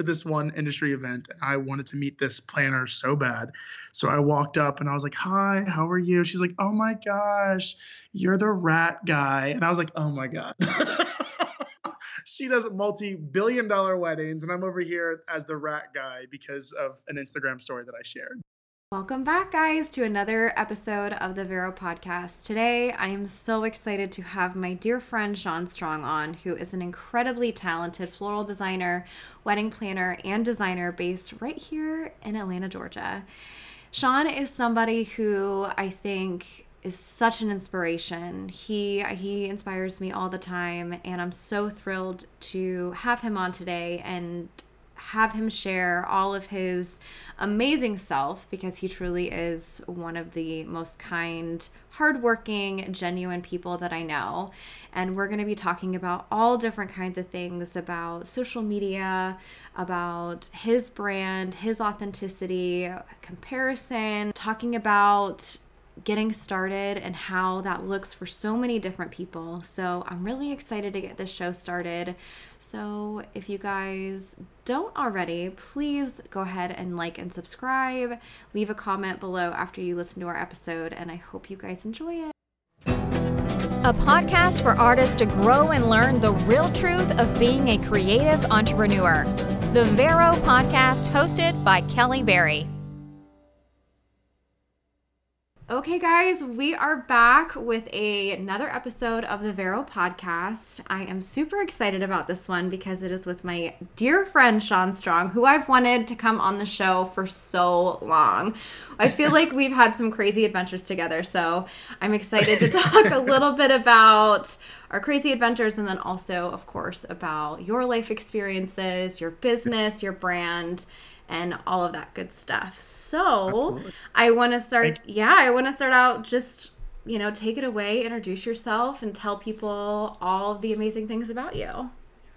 to this one industry event and I wanted to meet this planner so bad. So I walked up and I was like, Hi, how are you? She's like, Oh my gosh, you're the rat guy. And I was like, Oh my God. she does multi-billion dollar weddings and i'm over here as the rat guy because of an instagram story that i shared Welcome back, guys, to another episode of the Vero podcast. Today, I am so excited to have my dear friend Shean Strong on, who is an incredibly talented floral designer, wedding planner, and designer based right here in Atlanta, Georgia. Shean is somebody who I think is such an inspiration. He he inspires me all the time and I'm so thrilled to have him on today and have him share all of his amazing self because he truly is one of the most kind, hardworking, genuine people that I know. And we're going to be talking about all different kinds of things about social media, about his brand, his authenticity, comparison, talking about getting started and how that looks for so many different people. So I'm really excited to get this show started. So if you guys don't already, please go ahead and like and subscribe. Leave a comment below after you listen to our episode, and I hope you guys enjoy it. A podcast for artists to grow and learn the real truth of being a creative entrepreneur. The Vero podcast, hosted by Kelly Berry. Okay, guys, we are back with a, another episode of the Vero podcast. I am super excited about this one because it is with my dear friend Shean Strong, who I've wanted to come on the show for so long. I feel like we've had some crazy adventures together, so I'm excited to talk a little bit about our crazy adventures and then also, of course, about your life experiences, your business, your brand and all of that good stuff. So. I want to start, yeah, I want to start out just, you know, take it away, introduce yourself, and tell people all the amazing things about you.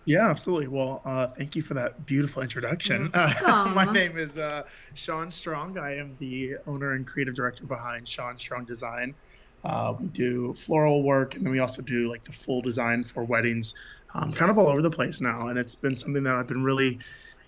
Yeah, absolutely. Well, uh, thank you for that beautiful introduction. Uh, my name is uh, Shean Strong. I am the owner and creative director behind Shean Strong Design. Uh, we do floral work, and then we also do like the full design for weddings, um, kind of all over the place now. And it's been something that I've been really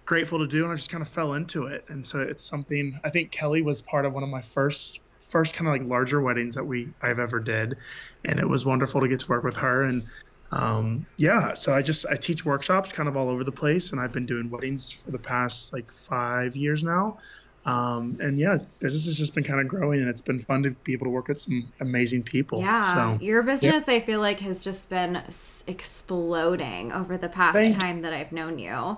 grateful to do and I just kind of fell into it. And so it's something I think Kelly was part of one of my first first kind of like larger weddings that we I've ever did. And it was wonderful to get to work with her and um, yeah, so I just I teach workshops kind of all over the place and I've been doing weddings for the past like 5 years now. Um, and yeah, business has just been kind of growing, and it's been fun to be able to work with some amazing people. Yeah, so, your business, yeah. I feel like, has just been exploding over the past Thank time that I've known you.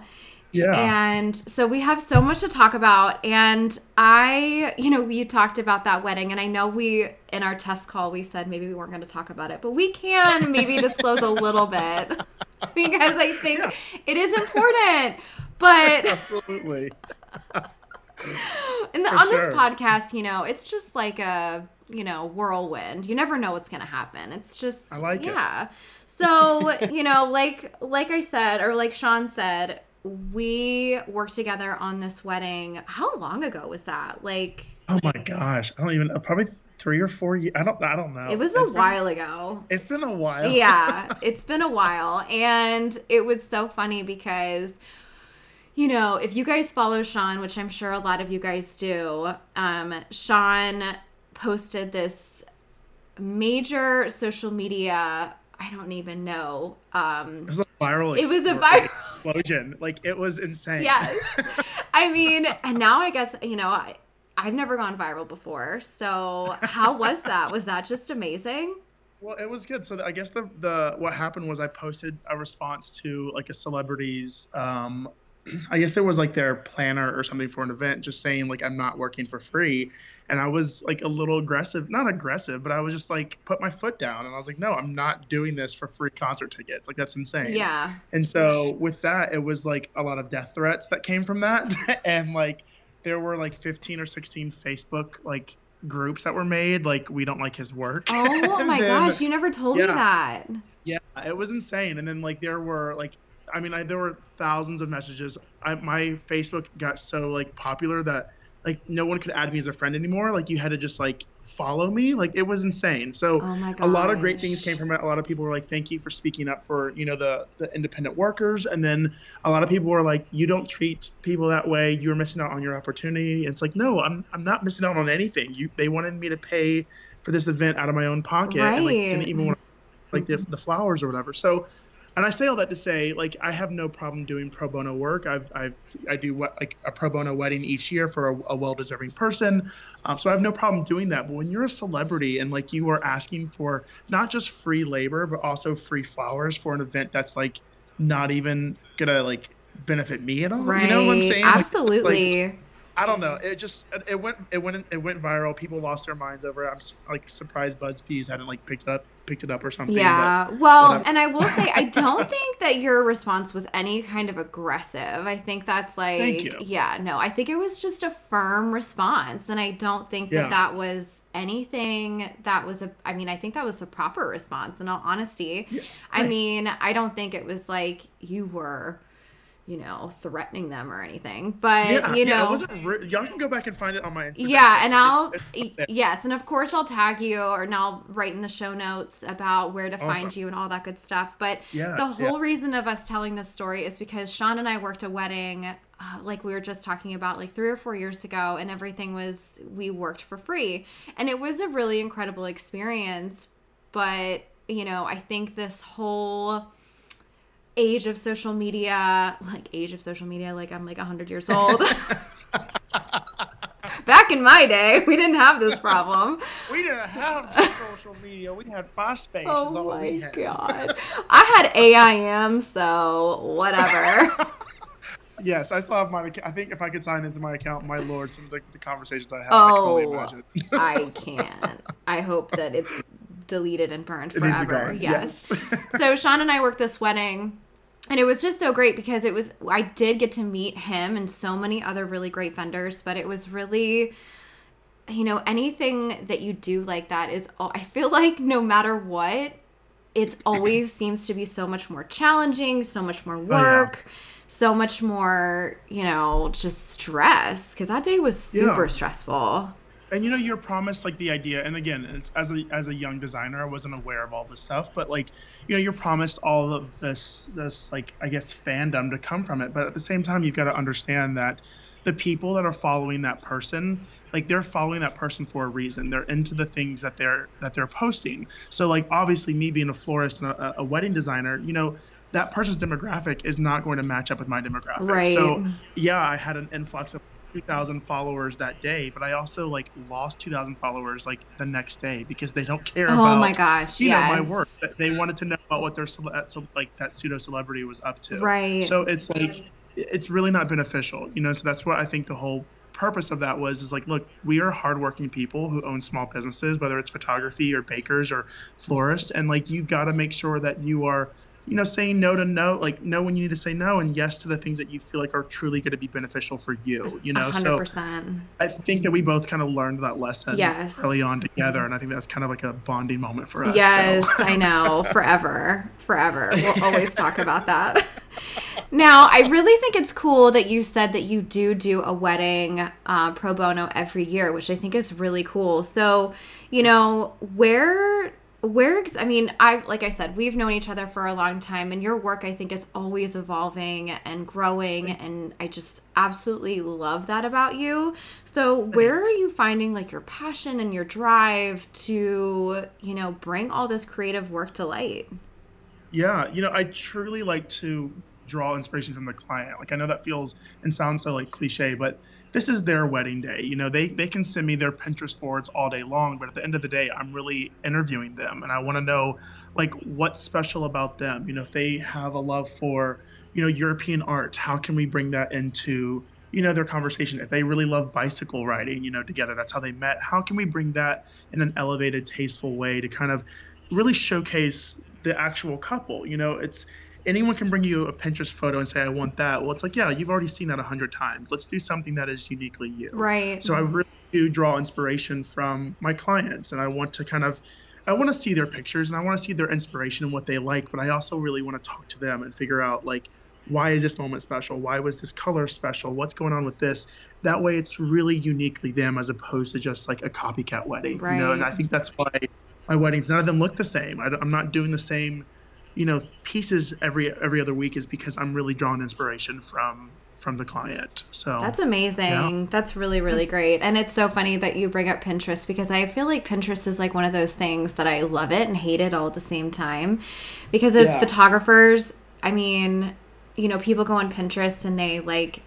Yeah. And so we have so much to talk about. And I, you know, you talked about that wedding, and I know we, in our test call, we said maybe we weren't going to talk about it, but we can maybe disclose a little bit because I think yeah. it is important. But absolutely. and the, on sure. this podcast, you know, it's just like a, you know, whirlwind. You never know what's going to happen. It's just, I like yeah. It. So, you know, like, like I said, or like Shean said, we worked together on this wedding. How long ago was that? Like Oh my gosh. I don't even probably three or four years. I don't I don't know. It was it's a while ago. It's been a while. yeah, it's been a while. And it was so funny because you know, if you guys follow Shean, which I'm sure a lot of you guys do, um, Shean posted this major social media I don't even know. Um, it was a viral. It was a viral explosion. Like it was insane. Yes. I mean, and now I guess you know I I've never gone viral before. So how was that? Was that just amazing? Well, it was good. So I guess the the what happened was I posted a response to like a celebrity's um, I guess it was like their planner or something for an event, just saying like I'm not working for free, and I was like a little aggressive, not aggressive, but I was just like put my foot down, and I was like, no, I'm not doing this for free concert tickets. Like that's insane. Yeah. And so with that, it was like a lot of death threats that came from that, and like there were like 15 or 16 Facebook like groups that were made like we don't like his work. Oh my then, gosh, you never told yeah. me that. Yeah, it was insane. And then like there were like I mean, I, there were thousands of messages. I, my Facebook got so like popular that like no one could add me as a friend anymore. Like you had to just like follow me. Like it was insane. So oh a lot of great things came from it. A lot of people were like, "Thank you for speaking up for you know the the independent workers." And then a lot of people were like, "You don't treat people that way. You're missing out on your opportunity." And it's like, no, I'm I'm not missing out on anything. You they wanted me to pay for this event out of my own pocket, right. and like didn't even want like the, the flowers or whatever. So and I say all that to say, like, I have no problem doing pro bono work. I've, I've I do what like a pro bono wedding each year for a, a well-deserving person, um, so I have no problem doing that. But when you're a celebrity and like you are asking for not just free labor but also free flowers for an event that's like not even gonna like benefit me at all, right? You know what I'm saying? Absolutely. Like, like, I don't know. Mm-hmm. It just it went it went it went viral. People lost their minds over it. I'm like surprised BuzzFeed hadn't like picked up picked it up or something. Yeah. Well, whatever. and I will say I don't think that your response was any kind of aggressive. I think that's like yeah, no. I think it was just a firm response and I don't think that yeah. that was anything that was a I mean, I think that was the proper response in all honesty. Yeah. I mean, I don't think it was like you were you know, threatening them or anything. But yeah, you know, yeah, y'all can go back and find it on my Instagram. Yeah, and I'll it's, it's yes, and of course I'll tag you or and I'll write in the show notes about where to awesome. find you and all that good stuff. But yeah, the whole reason of us telling this story is because Shean and I worked a wedding. Uh, like we were just talking about like three or four years ago and everything was we worked for free and it was a really incredible experience but you know i think this whole age of social media, like age of social media, like I'm like 100 years old. Back in my day, we didn't have this problem. we didn't have social media. We had MySpace. Oh my god! I had AIM, so whatever. yes, I still have my. I think if I could sign into my account, my lord, some of the, the conversations I have, oh, I can oh, imagine. I can't. I hope that it's deleted and burned forever. Yes. yes. so Shean and I worked this wedding and it was just so great because it was I did get to meet him and so many other really great vendors, but it was really you know, anything that you do like that is I feel like no matter what, it's always seems to be so much more challenging, so much more work. Oh, yeah. So much more, you know, just stress because that day was super yeah. stressful and you know you're promised like the idea and again it's as a as a young designer i wasn't aware of all this stuff but like you know you're promised all of this this like i guess fandom to come from it. But at the same time you've got to understand that the people that are following that person like they're following that person for a reason. They're into the things that they're that they're posting. So like obviously me being a florist and a, a wedding designer you know that person's demographic is not going to match up with my demographic. Right. so yeah i had an influx of 2000 followers that day but i also like lost 2000 followers like the next day because they don't care oh about my gosh you yes. know my work. They wanted to know about what their uh, like that pseudo celebrity was up to. Right. So it's like it's really not beneficial you know so that's what i think the whole purpose of that was is like look we are hardworking people who own small businesses whether it's photography or bakers or florists and like you've got to make sure that you are you know, saying no to no, like no when you need to say no, and yes to the things that you feel like are truly going to be beneficial for you. You know, 100%. so I think that we both kind of learned that lesson yes. early on together, and I think that's kind of like a bonding moment for us. Yes, so. I know, forever, forever. We'll always talk about that. Now, I really think it's cool that you said that you do do a wedding uh, pro bono every year, which I think is really cool. So, you know, where where i mean i like i said we've known each other for a long time and your work i think is always evolving and growing and i just absolutely love that about you. So where are you finding like your passion and your drive to you know bring all this creative work to light? Yeah you know i truly like to draw inspiration from the client. Like i know that feels and sounds so like cliche but this is their wedding day. You know, they they can send me their Pinterest boards all day long, but at the end of the day, I'm really interviewing them, and I want to know like what's special about them. You know, if they have a love for you know European art, how can we bring that into you know their conversation if they really love bicycle riding you know together that's how they met how can we bring that in an elevated tasteful way to kind of really showcase the actual couple you know it's anyone can bring you a Pinterest photo and say, I want that. Well, it's like, yeah, you've already seen that a hundred times. Let's do something that is uniquely you. Right. So I really do draw inspiration from my clients and I want to kind of I want to see their pictures and I want to see their inspiration and what they like, but I also really want to talk to them and figure out like why is this moment special? Why was this color special? What's going on with this? That way, it's really uniquely them as opposed to just like a copycat wedding. Right. You know, and I think that's why my weddings none of them look the same. I, am not doing the same, you know, pieces every every other week is because I'm really drawing inspiration from from the client. So That's amazing. Yeah. That's really really great. And it's so funny that you bring up Pinterest because I feel like Pinterest is like one of those things that I love it and hate it all at the same time. Because as yeah. photographers, I mean, you know, people go on Pinterest and they like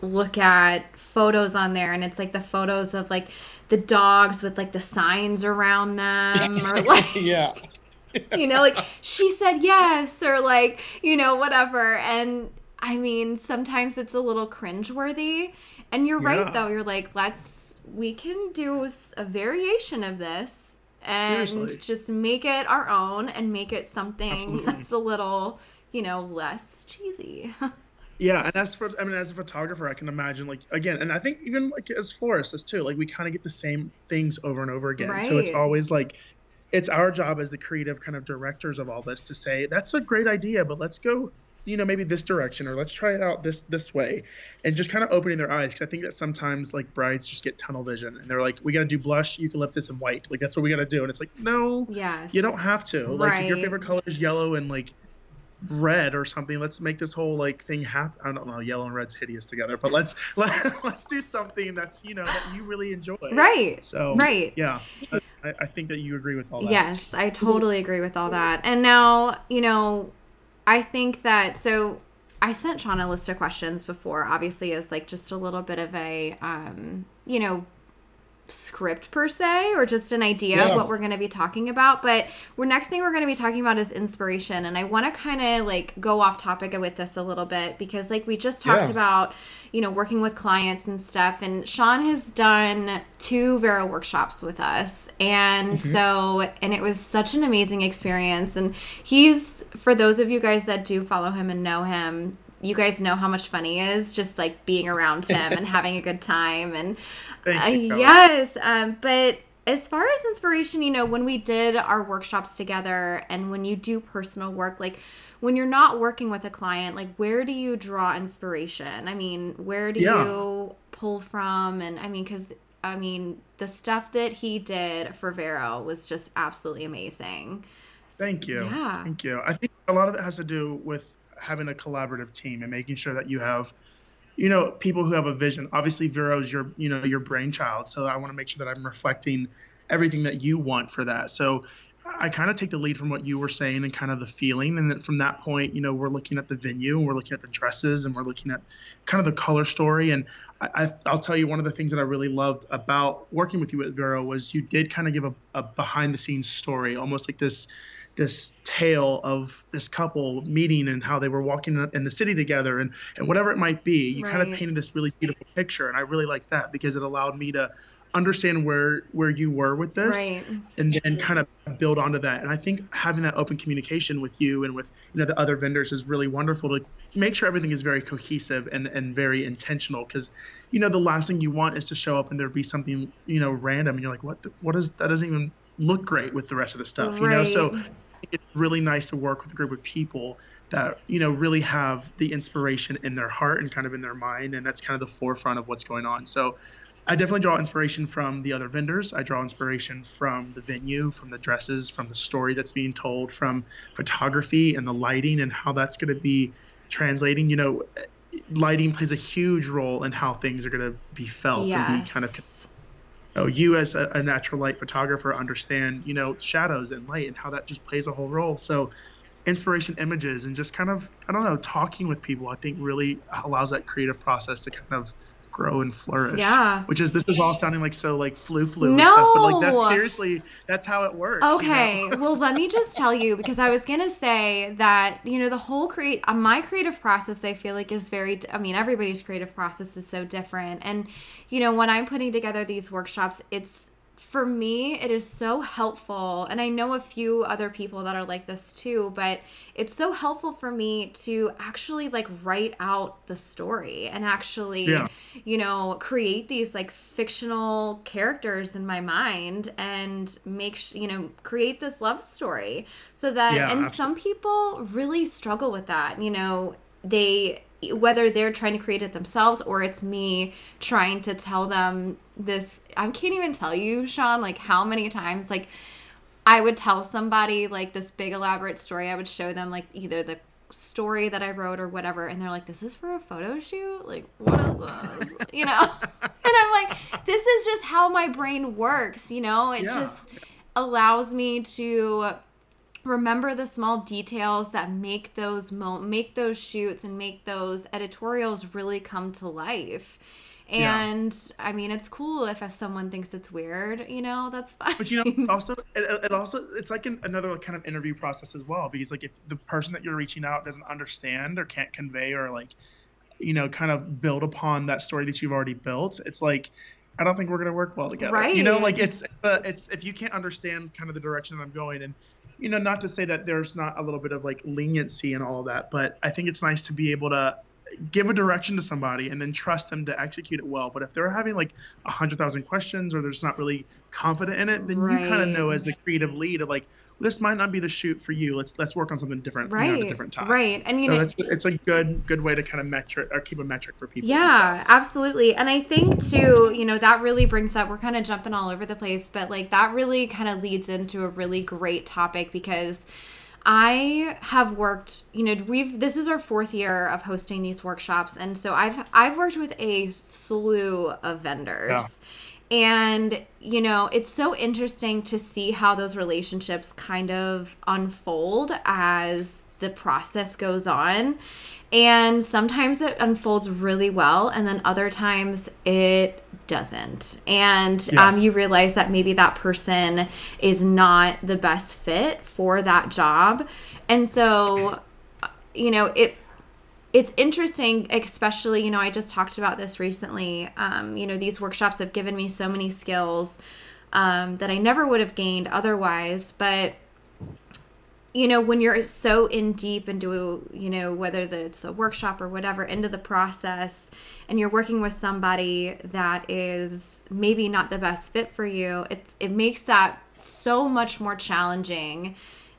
look at photos on there and it's like the photos of like the dogs with like the signs around them or like yeah you know like she said yes or like you know whatever and i mean sometimes it's a little cringeworthy and you're yeah. right though you're like let's we can do a variation of this and Seriously. just make it our own and make it something Absolutely. that's a little you know, less cheesy. yeah, and as for I mean, as a photographer, I can imagine like again, and I think even like as florists too, like we kind of get the same things over and over again. Right. So it's always like it's our job as the creative kind of directors of all this to say that's a great idea, but let's go you know maybe this direction or let's try it out this this way and just kind of opening their eyes because i think that sometimes like brides just get tunnel vision and they're like we got to do blush eucalyptus and white like that's what we got to do and it's like no yes you don't have to like right. if your favorite color is yellow and like red or something. Let's make this whole like thing happen. I don't know. Yellow and red's hideous together, but let's let, let's do something that's you know that you really enjoy. Right. So right. Yeah. I, I think that you agree with all that. Yes, I totally agree with all that. And now you know, I think that so. I sent Shean a list of questions before, obviously, as like just a little bit of a, um, you know, script per se or just an idea yeah. of what we're going to be talking about but we're next thing we're going to be talking about is inspiration and i want to kind of like go off topic with this a little bit because like we just talked yeah. about you know working with clients and stuff and shean has done two vero workshops with us and mm-hmm. so and it was such an amazing experience and he's for those of you guys that do follow him and know him you guys know how much fun he is just like being around him and having a good time and uh, yes um, but as far as inspiration you know when we did our workshops together and when you do personal work like when you're not working with a client like where do you draw inspiration? I mean where do yeah. you pull from? And i mean because i mean the stuff that he did for vero was just absolutely amazing. Thank you. Yeah. Thank you. I think a lot of it has to do with having a collaborative team and making sure that you have you know people who have a vision. Obviously vero is your you know your brainchild so i want to make sure that i'm reflecting everything that you want for that. So i kind of take the lead from what you were saying and kind of the feeling and then from that point you know we're looking at the venue and we're looking at the dresses and we're looking at kind of the color story. And I, will tell you one of the things that i really loved about working with you at vero was you did kind of give a, a behind the scenes story almost like this this tale of this couple meeting and how they were walking in the city together and, and whatever it might be. You right. kind of painted this really beautiful picture. And I really liked that because it allowed me to understand where where you were with this right. and then kind of build onto that and i think having that open communication with you and with you know the other vendors is really wonderful to make sure everything is very cohesive and and very intentional because you know the last thing you want is to show up and there be something you know random and you're like what the, what is that doesn't even look great with the rest of the stuff right. you know so it's really nice to work with a group of people that you know really have the inspiration in their heart and kind of in their mind and that's kind of the forefront of what's going on. So i definitely draw inspiration from the other vendors. I draw inspiration from the venue from the dresses from the story that's being told from photography and the lighting and how that's going to be translating. You know lighting plays a huge role in how things are going to be felt yes. and be kind of know, you as a, a, natural light photographer understand, you know, shadows and light and how that just plays a whole role. So inspiration images and just kind of, I don't know, talking with people, I think really allows that creative process to kind of grow and flourish. Yeah. Which is this is all sounding like so like flu flu no. and stuff, but like that's seriously that's how it works. Okay. You know? well, let me just tell you because I was gonna say that you know the whole create uh, my creative process I feel like is very. I mean everybody's creative process is so different, and you know when I'm putting together these workshops, it's for me, it is so helpful. And I know a few other people that are like this too, but it's so helpful for me to actually like write out the story and actually, yeah. you know, create these like fictional characters in my mind and make, sh- you know, create this love story so that, yeah, and absolutely. some people really struggle with that, you know, they whether they're trying to create it themselves or it's me trying to tell them this I can't even tell you, Shean, like how many times like I would tell somebody like this big elaborate story. I would show them like either the story that I wrote or whatever, and they're like, "This is for a photo shoot? Like, what is this?" you know? and I'm like, "This is just how my brain works." You know, it yeah. just allows me to remember the small details that make those mo- make those shoots and make those editorials really come to life. And yeah. I mean, it's cool if someone thinks it's weird, you know, that's fine. But you know, also, it, it also, it's like an, another kind of interview process as well, because like if the person that you're reaching out doesn't understand or can't convey or like, you know, kind of build upon that story that you've already built, it's like, I don't think we're gonna work well together. Right. You know, like it's, uh, it's if you can't understand kind of the direction that I'm going, and you know, not to say that there's not a little bit of like leniency and all of that, but I think it's nice to be able to give a direction to somebody and then trust them to execute it well. But if they're having like a hundred thousand questions or they're just not really confident in it, then right. you kind of know as the creative lead of like this might not be the shoot for you. Let's let's work on something different right. You know, at a different time. Right. And you so know it's it's a good good way to kind of metric or keep a metric for people. Yeah, absolutely. And I think too, you know, that really brings up we're kind of jumping all over the place, but like that really kind of leads into a really great topic because I have worked, you know, we've this is our fourth year of hosting these workshops and so I've I've worked with a slew of vendors. Yeah. And you know, it's so interesting to see how those relationships kind of unfold as the process goes on. And sometimes it unfolds really well, and then other times it doesn't. And yeah. um, you realize that maybe that person is not the best fit for that job. And so, you know, it it's interesting especially you know i just talked about this recently um, you know these workshops have given me so many skills um, that i never would have gained otherwise but you know when you're so in deep into you know whether it's a workshop or whatever into the process and you're working with somebody that is maybe not the best fit for you it's it makes that so much more challenging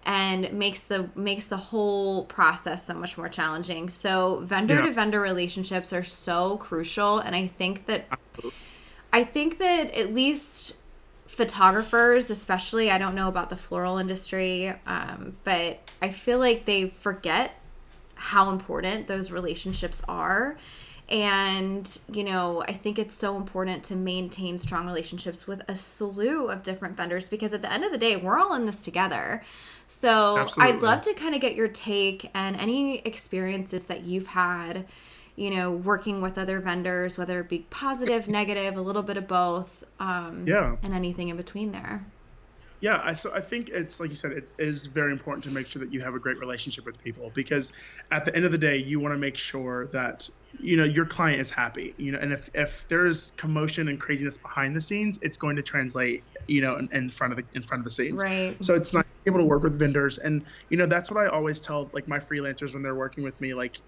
and makes the makes the whole process so much more challenging. So vendor to vendor relationships are so crucial and i think that i think that at least photographers, especially, I don't know about the floral industry, um, but I feel like they forget how important those relationships are. And, you know, I think it's so important to maintain strong relationships with a slew of different vendors because at the end of the day, we're all in this together. So Absolutely. I'd love to kind of get your take and any experiences that you've had, you know, working with other vendors, whether it be positive, negative, a little bit of both um, yeah, and anything in between there. Yeah, I, so I think it's like you said, it is very important to make sure that you have a great relationship with people because at the end of the day, you want to make sure that you know your client is happy. You know, and if if there's commotion and craziness behind the scenes, it's going to translate. You know, in, in front of the in front of the scenes. Right. So it's not able to work with vendors, and you know that's what I always tell like my freelancers when they're working with me. Like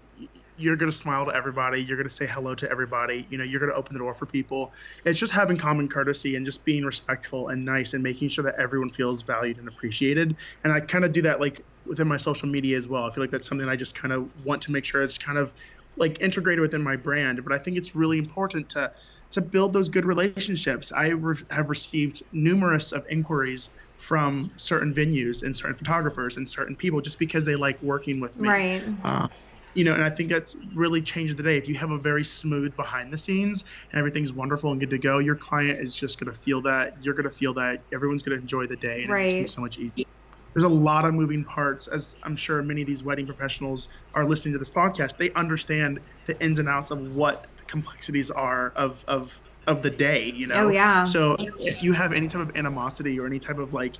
you're going to smile to everybody you're going to say hello to everybody you know you're going to open the door for people. It's just having common courtesy and just being respectful and nice and making sure that everyone feels valued and appreciated. And i kind of do that like within my social media as well. I feel like that's something i just kind of want to make sure it's kind of like integrated within my brand. But i think it's really important to to build those good relationships. I re- have received numerous of inquiries from certain venues and certain photographers and certain people just because they like working with me. Right. Uh, you know, and I think that's really changed the day. If you have a very smooth behind the scenes and everything's wonderful and good to go, your client is just going to feel that. You're going to feel that. Everyone's going to enjoy the day, and right. it makes things so much easier. There's a lot of moving parts, as I'm sure many of these wedding professionals are listening to this podcast. They understand the ins and outs of what the complexities are of of of the day. You know. Oh yeah. So if you have any type of animosity or any type of like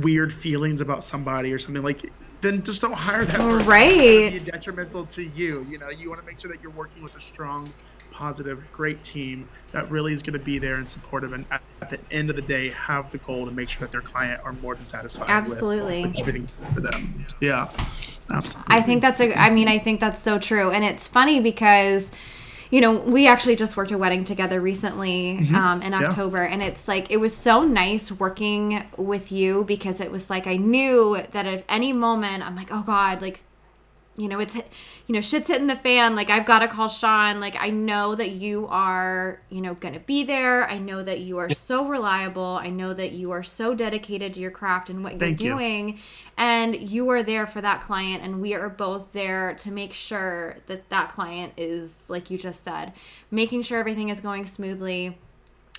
weird feelings about somebody or something like then just don't hire that person. Right. Be detrimental to you. You know, you want to make sure that you're working with a strong, positive, great team that really is going to be there and supportive, and at, at, the end of the day, have the goal to make sure that their client are more than satisfied. Absolutely. With, with everything for them. Yeah. Absolutely. I think that's a. I mean, I think that's so true, and it's funny because you know, we actually just worked a wedding together recently mm-hmm. um, in October, yeah. and it's like it was so nice working with you because it was like I knew that at any moment I'm like, oh God, like you know, it's, you know, shit's hitting the fan. Like, I've got to call Shean. Like, I know that you are, you know, going to be there. I know that you are so reliable. I know that you are so dedicated to your craft and what you're doing. You. And you are there for that client. And we are both there to make sure that that client is, like you just said, making sure everything is going smoothly.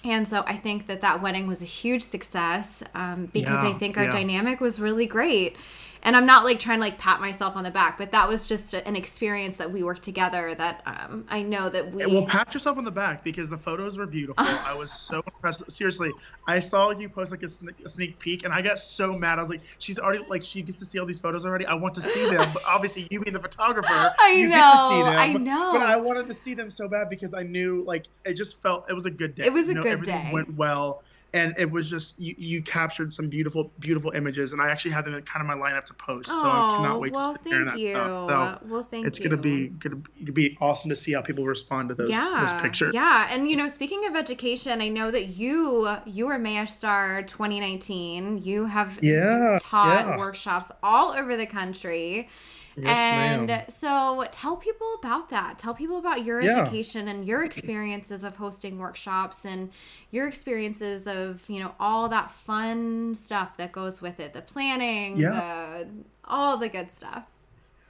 And so I think that that wedding was a huge success um, because yeah, I think our yeah. dynamic was really great and I'm not like trying to like pat myself on the back, but that was just an experience that we worked together that um, I know that we. Well, pat yourself on the back because the photos were beautiful. I was so impressed. Seriously, I saw you post like a sneak, a sneak, peek, and I got so mad. I was like, she's already like she gets to see all these photos already. I want to see them, but obviously you being the photographer, I you know, get to see them. I know. But I wanted to see them so bad because I knew like it just felt it was a good day. It was a you know, good everything day. Went well and it was just you, you captured some beautiful beautiful images and i actually have them in kind of my lineup to post oh, so i cannot wait well, to thank you. So well thank you. it's you. gonna be gonna be awesome to see how people respond to those, yeah, those pictures yeah and you know speaking of education i know that you you were Mayesh Star 2019 you have yeah, taught yeah. workshops all over the country Yes, and ma'am. so tell people about that. Tell people about your Yeah. education and your experiences of hosting workshops and your experiences of, you know, all that fun stuff that goes with it, the planning, Yeah. the all the good stuff.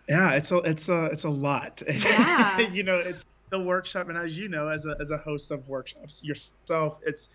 yeah it's a it's a it's a lot Yeah. you know it's the workshop and as you know as a as a host of workshops yourself it's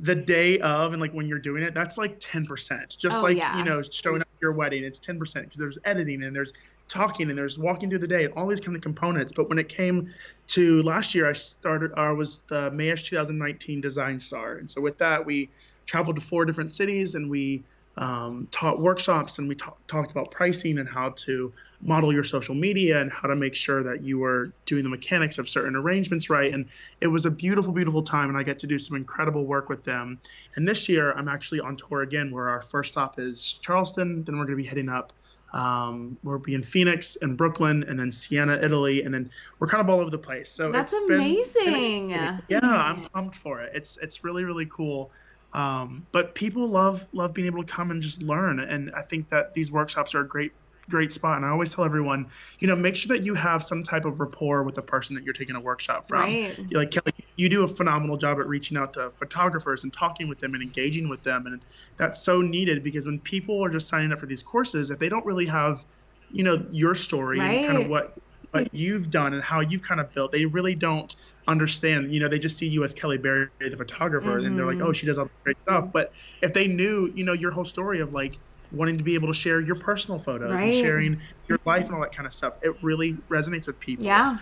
the day of and like when you're doing it that's like 10% just Oh, like yeah. you know showing up your wedding it's 10% because there's editing and there's talking and there's walking through the day and all these kind of components. But when it came to last year i started i was the mayesh 2019 design star. And so with that we traveled to four different cities and we um, taught workshops and we ta- talked about pricing and how to model your social media and how to make sure that you were doing the mechanics of certain arrangements right. And it was a beautiful, beautiful time. And I get to do some incredible work with them. And this year, I'm actually on tour again, where our first stop is Charleston. Then we're going to be heading up. Um, we'll be in Phoenix and Brooklyn, and then Siena, Italy, and then we're kind of all over the place. So That's it's been- been amazing. yeah, I'm pumped for it. It's it's really really cool. Um, but people love love being able to come and just learn, and I think that these workshops are a great great spot. And I always tell everyone, you know, make sure that you have some type of rapport with the person that you're taking a workshop from. Right. Like Kelly, you do a phenomenal job at reaching out to photographers and talking with them and engaging with them, and that's so needed because when people are just signing up for these courses, if they don't really have, you know, your story and kind of what what you've done and how you've kind of built, they really don't understand. You know, they just see you as Kelly Berry, the photographer, and they're like, Mhm. oh, she does all the great stuff. But if they knew, you know, your whole story of like wanting to be able to share your personal photos Right. and sharing your life and all that kind of stuff, it really resonates with people. Yeah.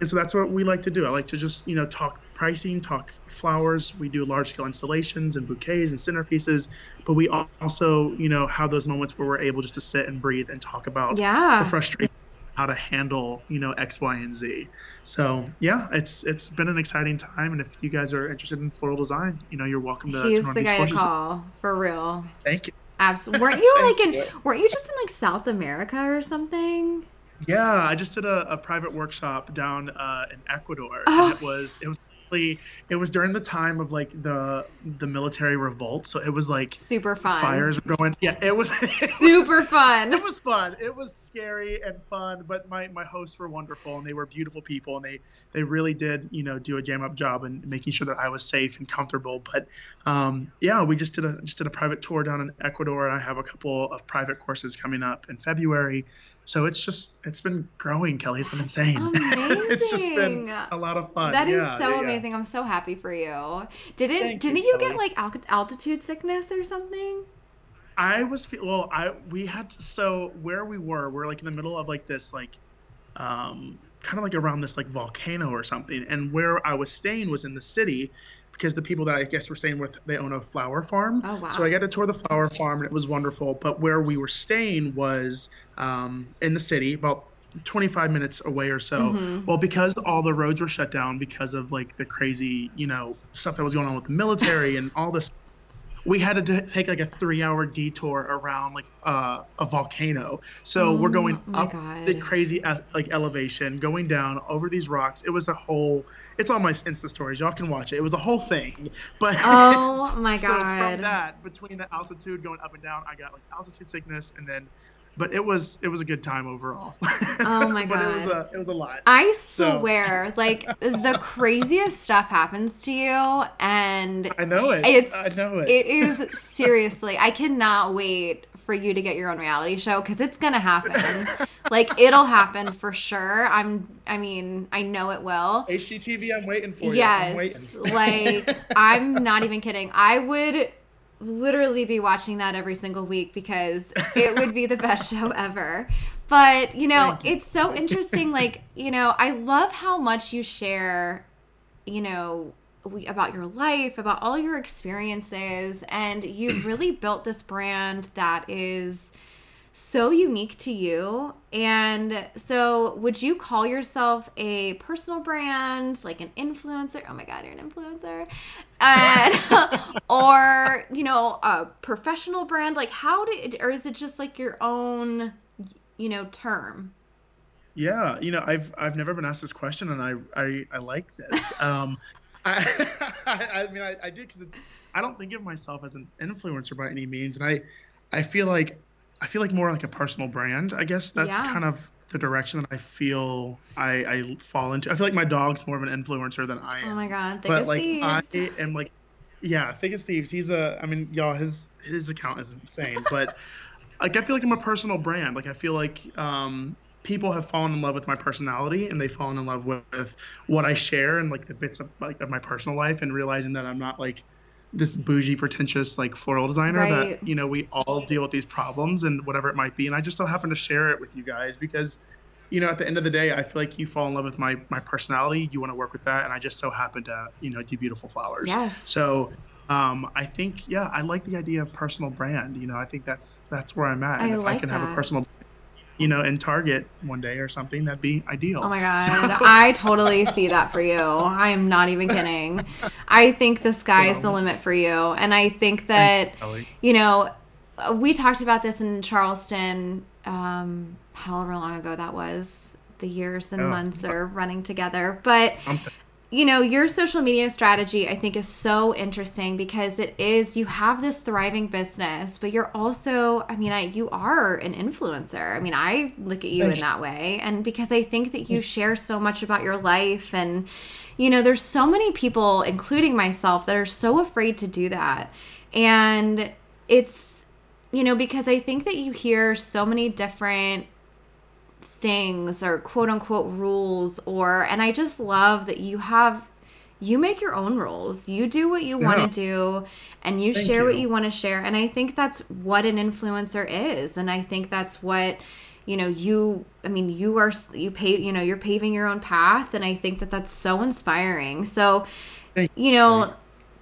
And so that's what we like to do. I like to just, you know, talk pricing, talk flowers. We do large scale installations and bouquets and centerpieces, but we also, you know, have those moments where we're able just to sit and breathe and talk about yeah. the frustration, how to handle, you know, X, Y, and Z. So yeah, it's it's been an exciting time. And if you guys are interested in floral design, you know, you're welcome to, He's the guy to call for real. Thank you. Absolutely. Weren't you like in? Weren't you just in like South America or something? Yeah, I just did a, a private workshop down uh, in Ecuador, Oh. and it was it was really it was during the time of like the the military revolt, so it was like Super fun. fires were going. Yeah, it was it was- Super fun. It was fun. It was scary and fun, but my, my hosts were wonderful and they were beautiful people and they, they really did, you know, do a jam up job and making sure that I was safe and comfortable. But um, yeah, we just did a just did a private tour down in Ecuador and I have a couple of private courses coming up in February. So it's just it's been growing, Kelly. It's been insane. it's just been a lot of fun. That is Yeah, so yeah, yeah. Amazing. I'm so happy for you. Didn't Thank didn't you, get like al- altitude sickness or something? I was well. I we had to, so where we were, we're like in the middle of like this like, um, kind of like around this like volcano or something. And where I was staying was in the city, because the people that I guess were staying with they own a flower farm. Oh wow. So I got to tour the flower farm and it was wonderful. But where we were staying was um, in the city, about 25 minutes away or so. Mhm. Well, because all the roads were shut down because of like the crazy, you know, stuff that was going on with the military and all this, we had to take like a three-hour detour around like uh, a volcano. So we're Oh going my up God. the crazy like elevation, going down over these rocks. It was a whole. It's on my Insta stories. Y'all can watch it. It was a whole thing. But Oh my God. so from that, between the altitude going up and down, I got like altitude sickness, and then but it was it was a good time overall. Oh my god! but it was a it was a lot. I swear, so. like the craziest stuff happens to you, and I know it. It's I know it. It is seriously. I cannot wait for you to get your own reality show because it's gonna happen. like it'll happen for sure. I'm. I mean, I know it will. HGTV, I'm waiting for yes, you. Yes, like I'm not even kidding. I would literally be watching that every single week because it would be the best show ever. But, you know, you. it's so interesting. Like, you know, I love how much you share, you know, we, about your life, about all your experiences. And you've really built this brand that is so unique to you. And so, would you call yourself a personal brand, like an influencer? Oh my God, you're an influencer. And, or, you know, a professional brand? Like, how did, or is it just like your own, you know, term? Yeah, you know, I've I've never been asked this question, and I I, I like this. Um, I, I, mean, I, I do because I don't think of myself as an influencer by any means, and I I feel like I feel like more like a personal brand. I guess that's yeah. kind of the direction that I feel I, I fall into. I feel like my dog's more of an influencer than I am. Oh my god, but like thieves. I am like, yeah, thick as thieves. He's a. I mean, y'all, his his account is insane, but like I feel like I'm a personal brand. Like I feel like um, people have fallen in love with my personality and they've fallen in love with, with what I share and like the bits of like of my personal life and realizing that I'm not like this bougie, pretentious like floral designer right. that you know we all deal with these problems and whatever it might be. And I just so happen to share it with you guys because you know at the end of the day, I feel like you fall in love with my my personality. You want to work with that, and I just so happen to you know do beautiful flowers. Yes. So. Um, I think, yeah, I like the idea of personal brand. You know, I think that's that's where I'm at. And I if like I can that. have a personal you know, in Target one day or something, that'd be ideal. Oh my god, so. I totally see that for you. I am not even kidding. I think the sky is the limit for you, and I think that you know, we talked about this in Charleston, um, however long ago that was. The years and oh. months are running together, but you know, your social media strategy, I think, is so interesting because it is you have this thriving business, but you're also, I mean, I, you are an influencer. I mean, I look at you Thanks. in that way. And because I think that you share so much about your life, and, you know, there's so many people, including myself, that are so afraid to do that. And it's, you know, because I think that you hear so many different things or quote unquote rules or and I just love that you have you make your own rules. You do what you yeah. want to do and you Thank share you. what you want to share and I think that's what an influencer is and I think that's what you know you I mean you are you pay you know you're paving your own path and I think that that's so inspiring. So you know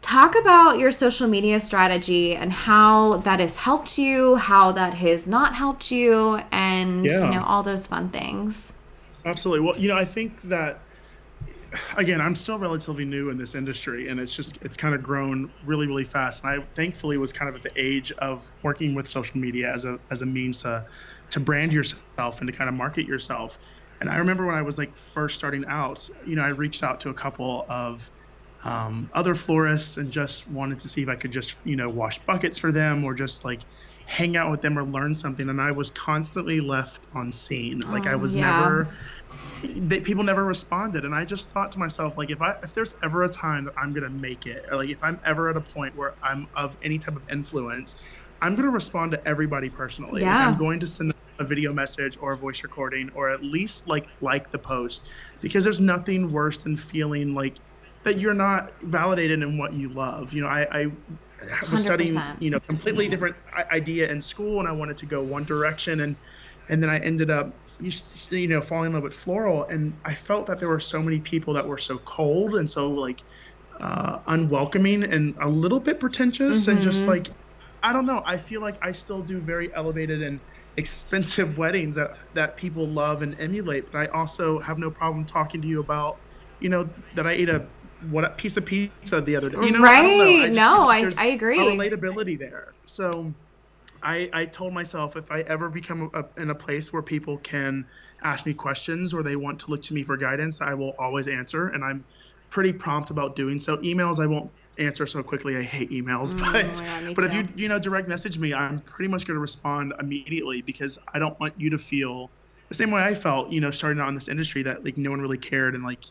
talk about your social media strategy and how that has helped you, how that has not helped you, and yeah. you know all those fun things. Absolutely. Well, you know, I think that again, I'm still relatively new in this industry, and it's just it's kind of grown really, really fast. And I thankfully was kind of at the age of working with social media as a as a means to to brand yourself and to kind of market yourself. And I remember when I was like first starting out, you know, I reached out to a couple of um, other florists and just wanted to see if I could just, you know, wash buckets for them or just like hang out with them or learn something. And I was constantly left on seen. Like I oh, was yeah. never, they, people never responded. And I just thought to myself, like, if I, if there's ever a time that I'm going to make it, or like if I'm ever at a point where I'm of any type of influence, I'm going to respond to everybody personally. Yeah. Like I'm going to send a video message or a voice recording or at least like like the post because there's nothing worse than feeling like that you're not validated in what you love. You know, I, I was 100%. studying, you know, completely different idea in school, and I wanted to go one direction, and and then I ended up, you know, falling in love with floral, and I felt that there were so many people that were so cold and so like uh, unwelcoming and a little bit pretentious, mm-hmm. and just mm-hmm. like, I don't know. I feel like I still do very elevated and expensive weddings that that people love and emulate, but I also have no problem talking to you about, you know, that I ate a what a piece of pizza the other day. You know, right? I I no, I, I agree. A relatability there. So I I told myself if I ever become a, in a place where people can ask me questions or they want to look to me for guidance, I will always answer. And I'm pretty prompt about doing so. Emails I won't answer so quickly. I hate emails, mm, but but too. if you you know direct message me, I'm pretty much going to respond immediately because I don't want you to feel the same way I felt, you know, starting out in this industry that like no one really cared and like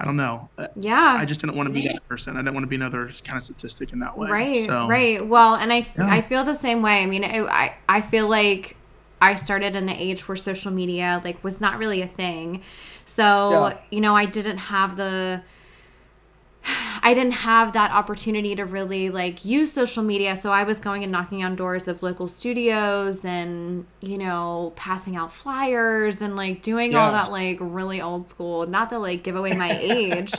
I don't know. Uh, yeah. I just didn't want to be that person. I didn't want to be another kind of statistic in that way. Right. So, right. Well, and I, yeah. I feel the same way. I mean, I, I feel like I started in an age where social media like was not really a thing. So, yeah. you know, I didn't have the I didn't have that opportunity to really like use social media. So I was going and knocking on doors of local studios and, you know, passing out flyers and like doing yeah. all that like really old school, not to like give away my age.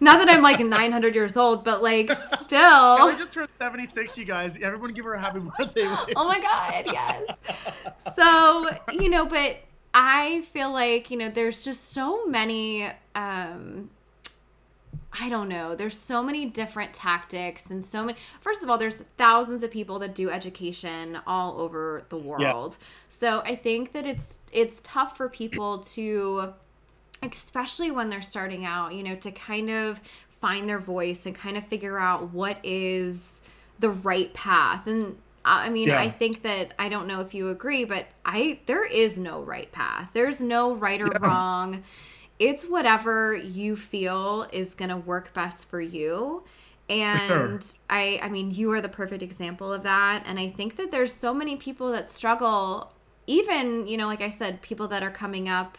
not that I'm like 900 years old, but like still. I just turned 76, you guys. Everyone give her a happy birthday. Oh my God, yes. so, you know, but I feel like, you know, there's just so many um I don't know. There's so many different tactics and so many. First of all, there's thousands of people that do education all over the world. Yeah. So I think that it's it's tough for people to especially when they're starting out, you know, to kind of find their voice and kind of figure out what is the right path. And I mean, yeah. I think that I don't know if you agree, but I there is no right path. There's no right or yeah. wrong it's whatever you feel is going to work best for you and sure. i i mean you are the perfect example of that and i think that there's so many people that struggle even you know like i said people that are coming up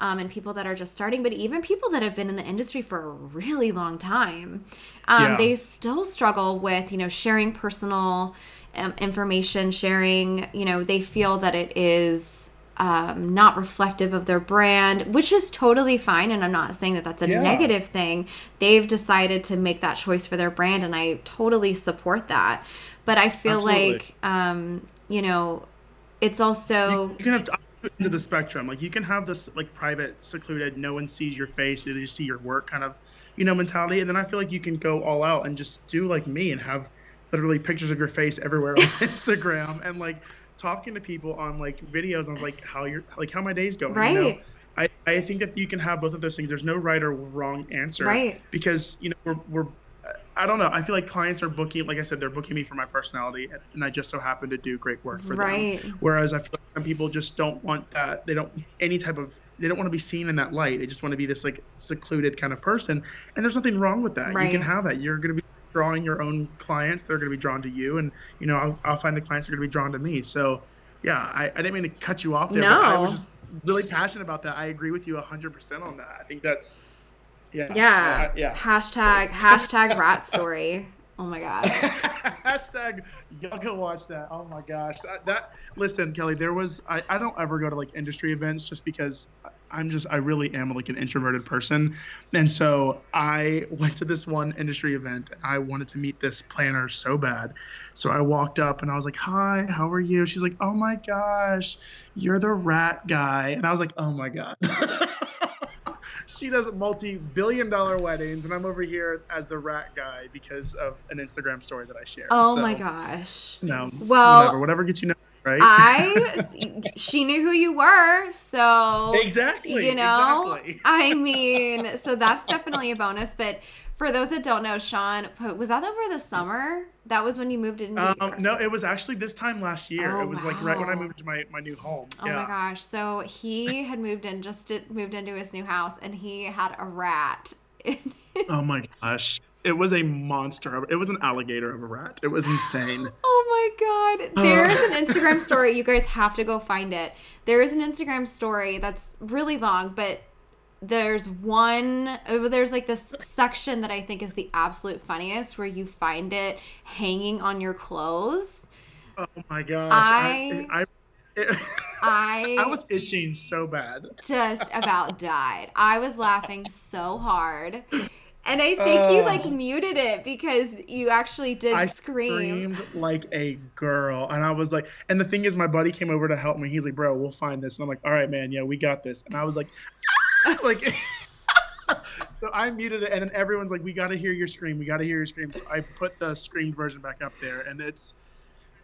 um, and people that are just starting but even people that have been in the industry for a really long time um, yeah. they still struggle with you know sharing personal um, information sharing you know they feel that it is um, not reflective of their brand, which is totally fine. And I'm not saying that that's a yeah. negative thing. They've decided to make that choice for their brand, and I totally support that. But I feel Absolutely. like, um, you know, it's also. You, you can have to the spectrum. Like you can have this like private, secluded, no one sees your face, they just see your work kind of, you know, mentality. And then I feel like you can go all out and just do like me and have literally pictures of your face everywhere on Instagram and like talking to people on like videos on like how you're like how my day's going. Right. You know? I, I think that you can have both of those things. There's no right or wrong answer. Right. Because you know we're we're I don't know. I feel like clients are booking, like I said, they're booking me for my personality, and I just so happen to do great work for right. them. Whereas I feel like some people just don't want that. They don't any type of. They don't want to be seen in that light. They just want to be this like secluded kind of person, and there's nothing wrong with that. Right. You can have that. You're going to be drawing your own clients that are going to be drawn to you, and you know I'll, I'll find the clients that are going to be drawn to me. So yeah, I, I didn't mean to cut you off there. No. I was just really passionate about that. I agree with you 100% on that. I think that's yeah. Yeah. yeah. Hashtag hashtag rat story. Oh my god. Hashtag y'all go watch that. Oh my gosh. That, that, listen, Kelly, there was I, I don't ever go to like industry events just because I'm just I really am like an introverted person. And so I went to this one industry event and I wanted to meet this planner so bad. So I walked up and I was like, "Hi, how are you?" She's like, "Oh my gosh, you're the rat guy." And I was like, "Oh my god." she does multi-billion dollar weddings and i'm over here as the rat guy because of an instagram story that i shared oh so, my gosh no well whatever, whatever gets you know right i she knew who you were so exactly you know exactly. i mean so that's definitely a bonus but for those that don't know, Shean, was that over the summer? That was when you moved in. Um, no, it was actually this time last year. Oh, it was wow. like right when I moved to my, my new home. Oh yeah. my gosh! So he had moved in, just moved into his new house, and he had a rat. oh my gosh! It was a monster. It was an alligator of a rat. It was insane. oh my god! There's an Instagram story. You guys have to go find it. There is an Instagram story that's really long, but there's one oh, there's like this section that I think is the absolute funniest where you find it hanging on your clothes. Oh my gosh. I I, I, I, I was itching so bad. Just about died. I was laughing so hard. And I think uh, you like muted it because you actually did I scream. screamed like a girl. And I was like, and the thing is, my buddy came over to help me. He's like, bro, we'll find this. And I'm like, all right, man, yeah, we got this. And I was like, like so I muted it, and then everyone's like, "We got to hear your scream. We got to hear your scream." So I put the screamed version back up there, and it's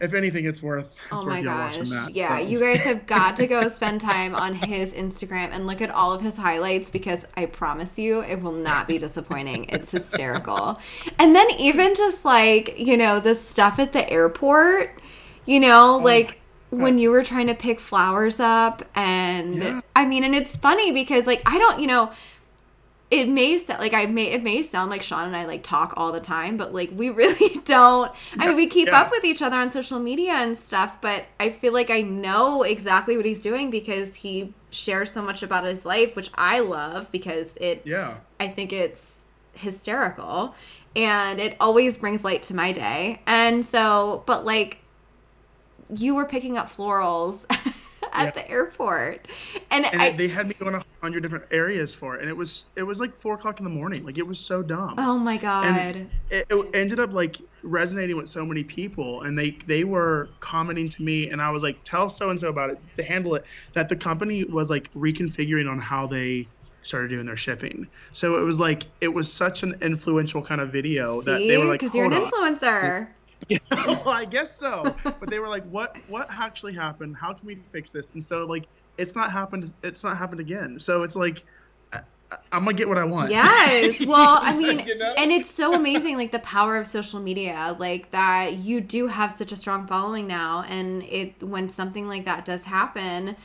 if anything, it's worth. It's oh my worth gosh! yeah, so. you guys have got to go spend time on his Instagram and look at all of his highlights because I promise you, it will not be disappointing. it's hysterical, and then even just like you know the stuff at the airport, you know, oh. like when you were trying to pick flowers up and yeah. I mean and it's funny because like I don't you know it may sound like I may it may sound like Shean and I like talk all the time, but like we really don't. I mean, we keep yeah. up with each other on social media and stuff, but I feel like I know exactly what he's doing because he shares so much about his life, which I love because it. Yeah. I think it's hysterical, and it always brings light to my day. And so, but like, you were picking up florals. at yeah. the airport, and, and I, they had me going a hundred different areas for it, and it was it was like four o'clock in the morning. Like it was so dumb. Oh my god! And it, it ended up like resonating with so many people, and they they were commenting to me, and I was like, "Tell so and so about it to handle it." That the company was like reconfiguring on how they started doing their shipping. So it was like it was such an influential kind of video See? that they were like, "Because you're an influencer." Yeah, well, I guess so. But they were like, "What? What actually happened? How can we fix this?" And so, like, it's not happened. It's not happened again. So it's like, I, am gonna get what I want. Yes. Well, I mean, you know? and it's so amazing, like the power of social media, like that you do have such a strong following now, and it when something like that does happen,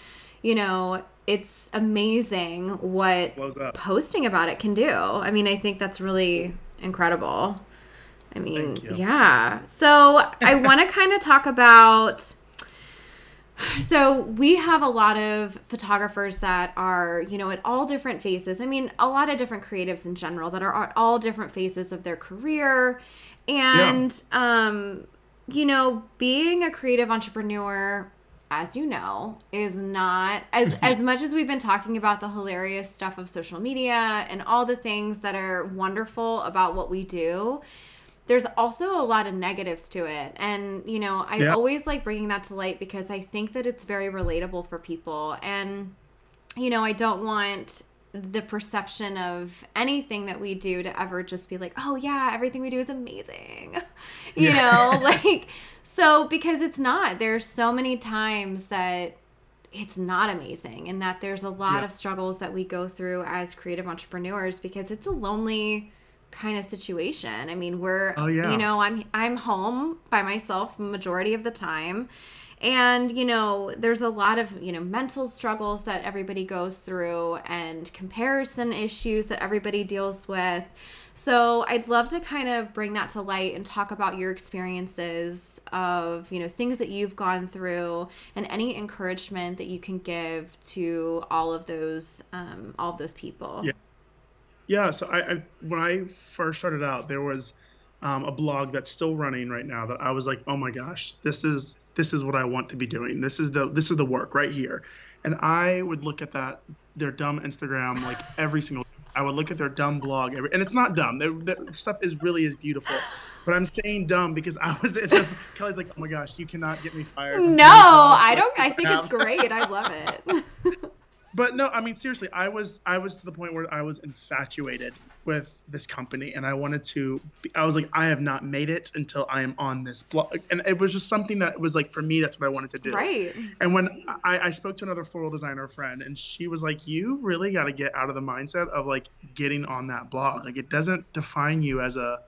you know, it's amazing what posting about it can do. I mean, I think that's really incredible. I mean, yeah. So I want to kind of talk about. So we have a lot of photographers that are, you know, at all different phases. I mean, a lot of different creatives in general that are at all different phases of their career. And, yeah. um, you know, being a creative entrepreneur, as you know, is not as as much as we've been talking about the hilarious stuff of social media and all the things that are wonderful about what we do there's also a lot of negatives to it. And, you know, I always like bringing that to light because I think that it's very relatable for people. And, you know, I don't want the perception of anything that we do to ever just be like, oh, yeah, everything we do is amazing. you yeah. know, like, so because it's not, there's so many times that it's not amazing and that there's a lot of struggles that we go through as creative entrepreneurs because it's a lonely kind of situation. I mean, we're oh, yeah. you know, I'm I'm home by myself majority of the time. And, you know, there's a lot of, you know, mental struggles that everybody goes through and comparison issues that everybody deals with. So, I'd love to kind of bring that to light and talk about your experiences of, you know, things that you've gone through and any encouragement that you can give to all of those um all of those people. Yeah. Yeah, so I, I when I first started out, there was um, a blog that's still running right now that I was like, oh my gosh, this is this is what I want to be doing. This is the this is the work right here, and I would look at that their dumb Instagram like every single. I would look at their dumb blog every, and it's not dumb. Their, stuff is really is beautiful, but I'm saying dumb because I was in. The, Kelly's like, oh my gosh, you cannot get me fired. No, I don't. I think it's great. I love it. but no i mean seriously i was i was to the point where i was infatuated with this company and i wanted to be, i was like i have not made it until i am on this blog and it was just something that was like for me that's what i wanted to do. Right. And when i, I spoke to another floral designer friend and she was like you really got to get out of the mindset of like getting on that blog. Like it doesn't define you as a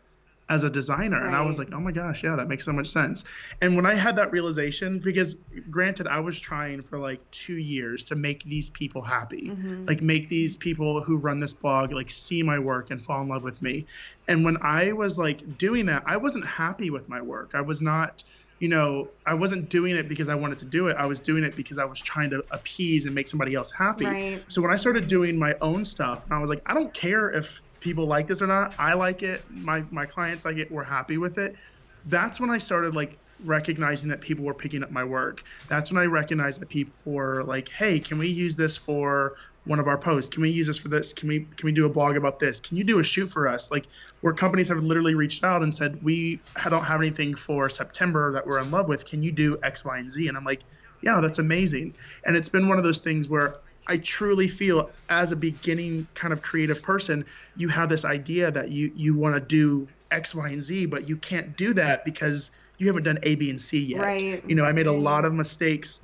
as a designer right. and i was like oh my gosh yeah that makes so much sense and when i had that realization because granted i was trying for like two years to make these people happy mm-hmm. like make these people who run this blog like see my work and fall in love with me and when i was like doing that i wasn't happy with my work i was not you know, I wasn't doing it because I wanted to do it. I was doing it because I was trying to appease and make somebody else happy. Right. So when I started doing my own stuff, I was like, I don't care if people like this or not. I like it. My my clients like it. We're happy with it. That's when I started like recognizing that people were picking up my work. That's when I recognized that people were like, "Hey, can we use this for one of our posts? Can we use this for this? Can we can we do a blog about this? Can you do a shoot for us?" Like where companies have literally reached out and said, "We don't have anything for September that we're in love with. Can you do X, Y, and Z?" And I'm like, "Yeah, that's amazing." And it's been one of those things where I truly feel as a beginning kind of creative person, you have this idea that you you want to do X, Y, and Z, but you can't do that because you haven't done A, B, and C yet. Right. You know, I made a lot of mistakes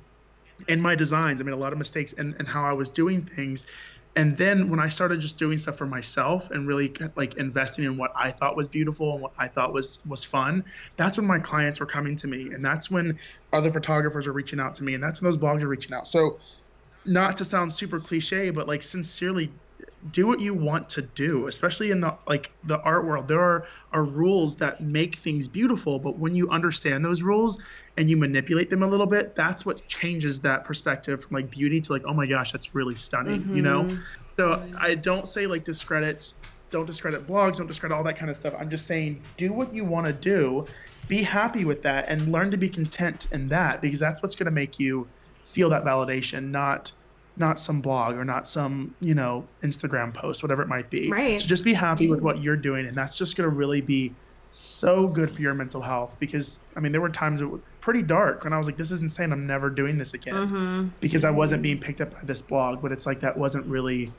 in my designs. I made a lot of mistakes in, in how I was doing things. And then when I started just doing stuff for myself and really like investing in what I thought was beautiful and what I thought was was fun, that's when my clients were coming to me, and that's when other photographers were reaching out to me, and that's when those blogs are reaching out. So, not to sound super cliche, but like sincerely do what you want to do especially in the like the art world there are are rules that make things beautiful but when you understand those rules and you manipulate them a little bit that's what changes that perspective from like beauty to like oh my gosh that's really stunning mm-hmm. you know mm-hmm. so i don't say like discredit don't discredit blogs don't discredit all that kind of stuff i'm just saying do what you want to do be happy with that and learn to be content in that because that's what's going to make you feel that validation not not some blog or not some you know instagram post whatever it might be right. so just be happy with what you're doing. And that's just going to really be so good for your mental health because i mean there were times it was pretty dark when i was like this is insane. I'm never doing this again mm-hmm. because i wasn't being picked up by this blog but it's like that wasn't really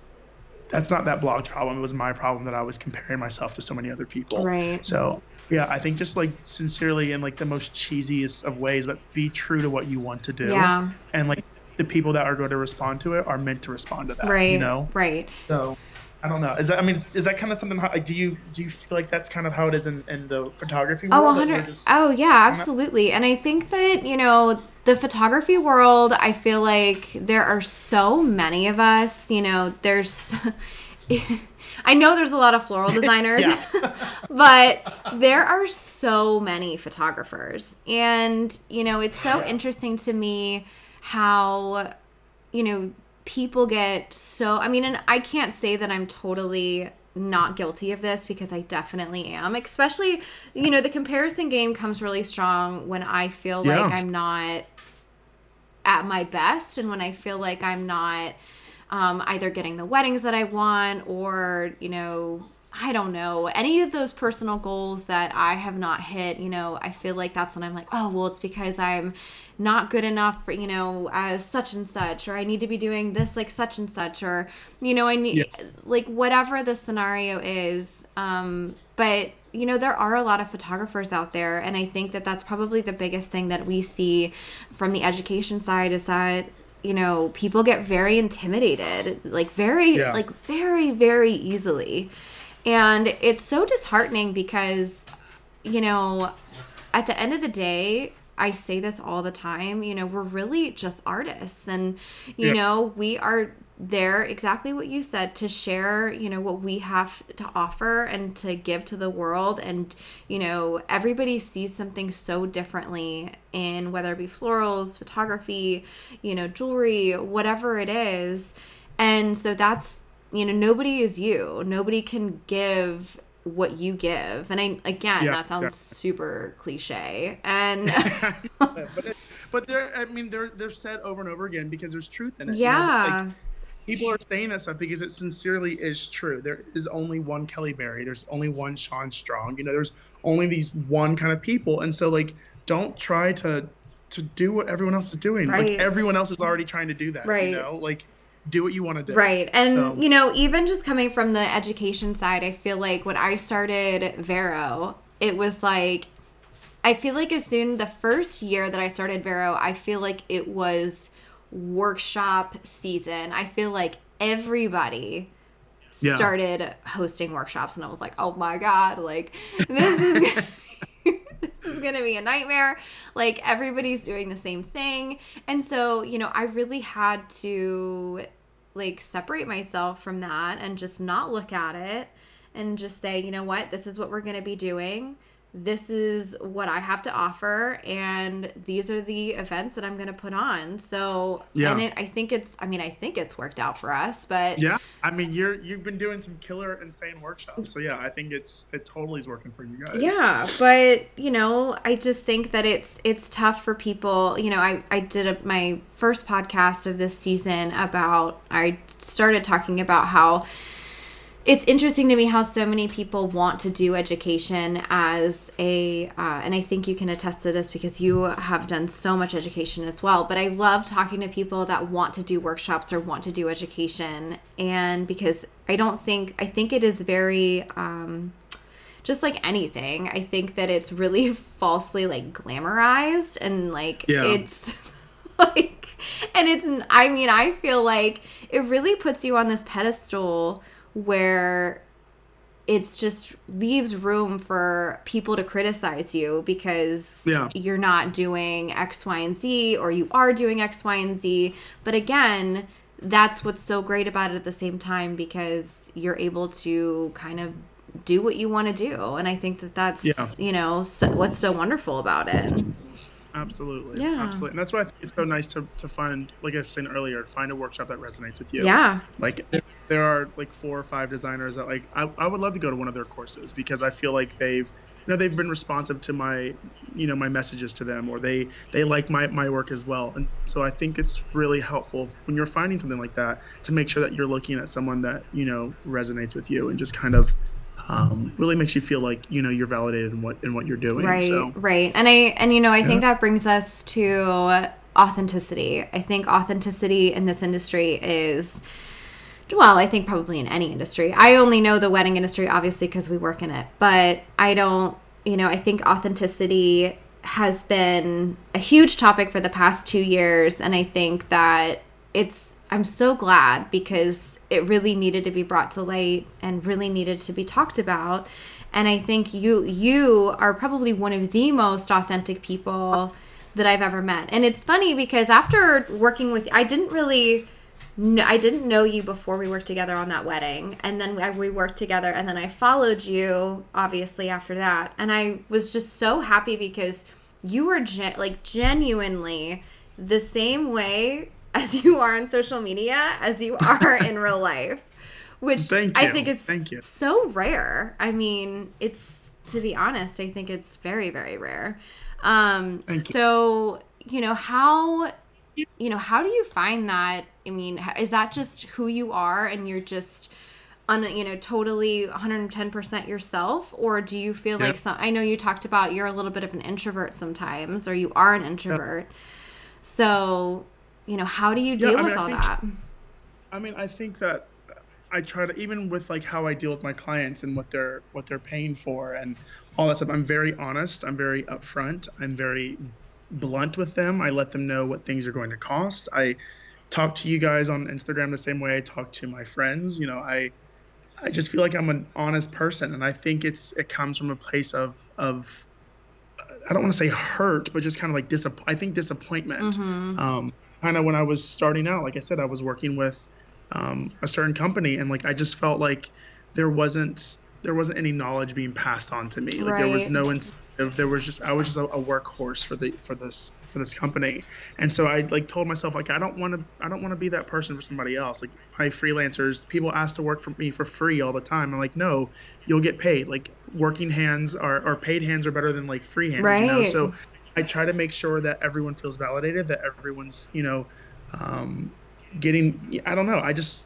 that's not that blog problem. It was my problem that i was comparing myself to so many other people. Right. So yeah i think just like sincerely in like the most cheesiest of ways but be true to what you want to do yeah. and like the people that are going to respond to it are meant to respond to that. Right. You know. Right. So. I don't know. Is that? I mean, is that kind of something? How, do you do you feel like that's kind of how it is in, in the photography oh, world? Oh, 100. Oh, yeah, absolutely. And I think that you know the photography world. I feel like there are so many of us. You know, there's. I know there's a lot of floral designers, but there are so many photographers. And, you know, it's so interesting to me how you know people get so i mean and i can't say that i'm totally not guilty of this because I definitely am. Especially, you know, the comparison game comes really strong when I feel yeah. like I'm not at my best and when I feel like I'm not um, either getting the weddings that I want or, you know, I don't know, any of those personal goals that I have not hit, you know, I feel like that's when I'm like, oh, well, it's because I'm not good enough for, you know, as such and such, or I need to be doing this like such and such, or, you know, I need, yeah. like, whatever the scenario is. Um, but, you know, there are a lot of photographers out there. And I think that that's probably the biggest thing that we see from the education side is that you know people get very intimidated like very yeah. like very very easily and it's so disheartening because, you know, at the end of the day, I say this all the time, you know, we're really just artists. And, you yeah. know, we are there exactly what you said to share you know what we have to offer and to give to the world and you know everybody sees something so differently in whether it be florals photography you know jewelry whatever it is and so that's you know nobody is you. Nobody can give what you give. And i again yeah, that sounds yeah. super cliche. And but, it, but they're i mean they're they're said over and over again because there's truth in it yeah you know? like, people are saying that stuff because it sincerely is true. There is only one kelly berry. There's only one shean strong. You know there's only these one kind of people. And so like don't try to to do what everyone else is doing. Right. like everyone else is already trying to do that right. you know? Like do what you want to do. Right. And, so. you know, even just coming from the education side, I feel like when I started Vero, it was like, I feel like as soon the first year that I started Vero, I feel like it was workshop season. I feel like everybody yeah. started hosting workshops and I was like, "Oh my god, like this is this is going to be a nightmare. Like everybody's doing the same thing. And so, you know, I really had to like separate myself from that and just not look at it and just say, you know what, this is what we're going to be doing this is what I have to offer, and these are the events that I'm going to put on. So, yeah. and it, I think it's, I mean, I think it's worked out for us, but yeah, I mean, you're you've been doing some killer, insane workshops, so yeah, I think it's it totally is working for you guys. Yeah, but you know, I just think that it's it's tough for people. You know, I I did a, my first podcast of this season about I started talking about how it's interesting to me how so many people want to do education as a uh, and i think you can attest to this because you have done so much education as well but i love talking to people that want to do workshops or want to do education and because i don't think i think it is very um, just like anything, I think that it's really falsely like glamorized and like yeah. it's like and it's I mean, I feel like it really puts you on this pedestal where it's just leaves room for people to criticize you because yeah. you're not doing X, Y, and Z, or you are doing X, Y, and Z. But again, that's what's so great about it at the same time because you're able to kind of do what you want to do. And I think that that's, yeah. you know, so, what's so wonderful about it. Absolutely. Yeah. Absolutely. And that's why I think it's so nice to, to find, like I was saying earlier, find a workshop that resonates with you. Yeah. Like there are like four or five designers that like I, I would love to go to one of their courses because I feel like they've you know they've been responsive to my you know my messages to them or they they like my my work as well and so i think it's really helpful when you're finding something like that to make sure that you're looking at someone that you know resonates with you and just kind of um, really makes you feel like you know you're validated in what in what you're doing. Right, so, right. And I and you know I yeah. think that brings us to authenticity. I think authenticity in this industry is well, I think probably in any industry. I only know the wedding industry obviously because we work in it, but I don't, you know, I think authenticity has been a huge topic for the past 2 years and I think that it's I'm so glad because it really needed to be brought to light and really needed to be talked about. And I think you you are probably one of the most authentic people that I've ever met. And it's funny because after working with I didn't really I didn't know you before we worked together on that wedding. And then we worked together and then I followed you obviously after that. And I was just so happy because you were gen- like genuinely the same way as you are on social media as you are in real life, which I think is Thank you. so rare. I mean, it's to be honest, I think it's very very rare. Um Thank so, you. you know, how you know, how do you find that? I mean, is that just who you are and you're just on you know totally 110% yourself or do you feel like some I know you talked about you're a little bit of an introvert sometimes or you are an introvert. So, you know how do you deal yeah, I mean, with all think, that i mean i think that i try to even with like how i deal with my clients and what they're what they're paying for and all that stuff i'm very honest i'm very upfront i'm very blunt with them i let them know what things are going to cost i talk to you guys on instagram the same way i talk to my friends you know i i just feel like i'm an honest person and i think it's it comes from a place of of I don't want to say hurt, but just kind of like disapp- I think disappointment. Mm-hmm. Um, kind of when I was starting out, like I said, I was working with um, a certain company, and like I just felt like there wasn't there wasn't any knowledge being passed on to me. Like right. there was no incentive. There was just I was just a, a, workhorse for the for this for this company, and so I like told myself like I don't want to I don't want to be that person for somebody else. Like my freelancers, people ask to work for me for free all the time. I'm like, no, you'll get paid. Like working hands are or paid hands are better than like free hands. Right. You know? So I try to make sure that everyone feels validated, that everyone's, you know, um, getting. I don't know. I just.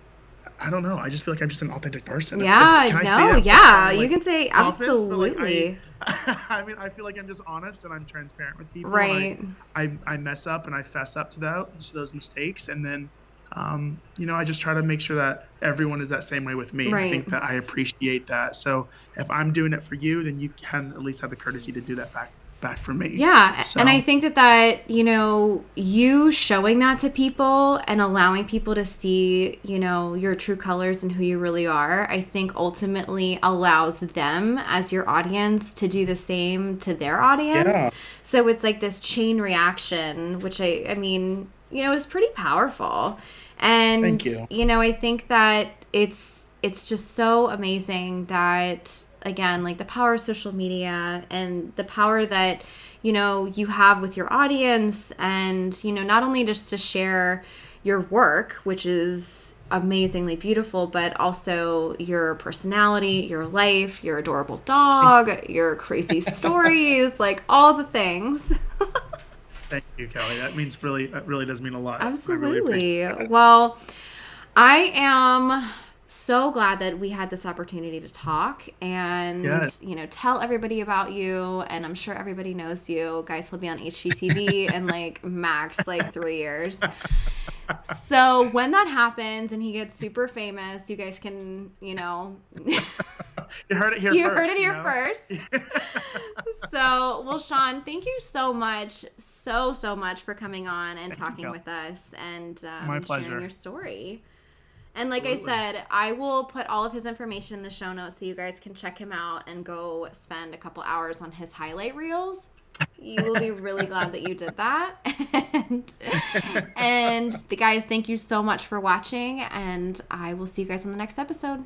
I don't know. I just feel like I'm just an authentic person. Yeah, no, yeah, like, you can say absolutely. Like, I, I, mean, I feel like I'm just honest and I'm transparent with people. Right. I, I, I mess up and I fess up to that to those mistakes, and then, um, you know, I just try to make sure that everyone is that same way with me. Right. I think that I appreciate that. So if I'm doing it for you, then you can at least have the courtesy to do that back back for me. Yeah. So. And I think that that, you know, you showing that to people and allowing people to see, you know, your true colors and who you really are, I think ultimately allows them as your audience to do the same to their audience. Yeah. So it's like this chain reaction, which I I mean, you know, is pretty powerful. And you. you know, I think that it's it's just so amazing that again like the power of social media and the power that you know you have with your audience and you know not only just to share your work which is amazingly beautiful but also your personality your life your adorable dog your crazy stories like all the things. Thank you kelly. That means really that really does mean a lot. Absolutely. really well i am so glad that we had this opportunity to talk and yes. you know tell everybody about you and i'm sure everybody knows you guys will be on hgtv in like max like three years so when that happens and he gets super famous you guys can you know you heard it here you first. heard it here first. so, well, Shean, thank you so much, so so much for coming on and Thank talking Kel. with us and um, sharing your story. And like Absolutely. I said, I will put all of his information in the show notes so you guys can check him out and go spend a couple hours on his highlight reels. You will be really glad that you did that. And, and the guys, thank you so much for watching, and I will see you guys on the next episode.